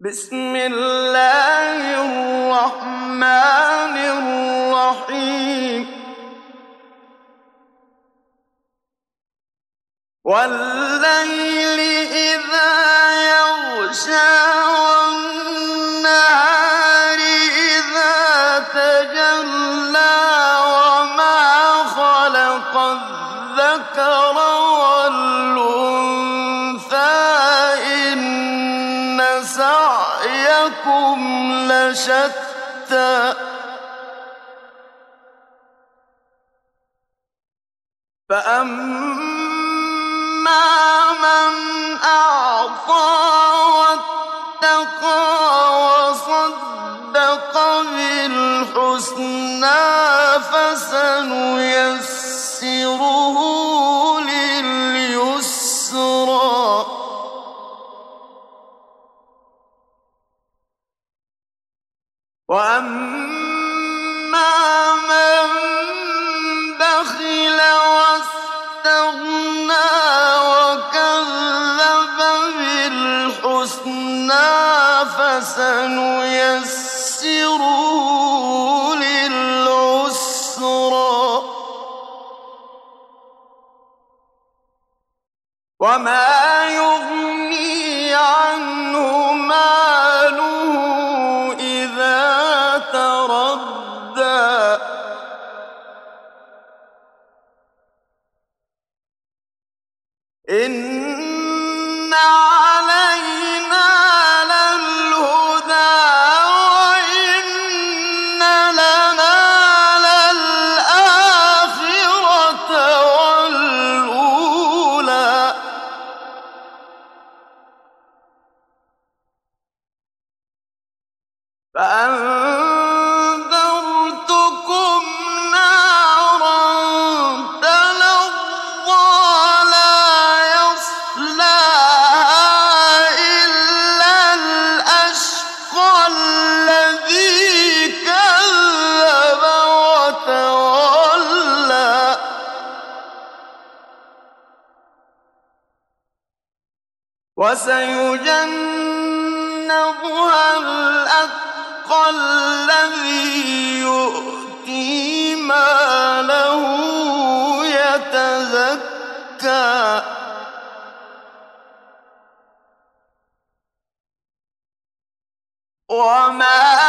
بسم الله الرحمن الرحيم. والليل إذا يغشى والنهار إذا تجلى وما خلق الذكر سعيكم لشتى. فأما من أعطى واتقى وصدق بالحسنى فسنيسره وأما من بخل واستغنى وكذب بالحسنى فسنيسره للعسرى وما يغني إن علينا للهدى وإن لنا للآخرة والأولى فأنذرتكم وسيجنبها الأتقى الذي يؤتي ماله يتزكى. وما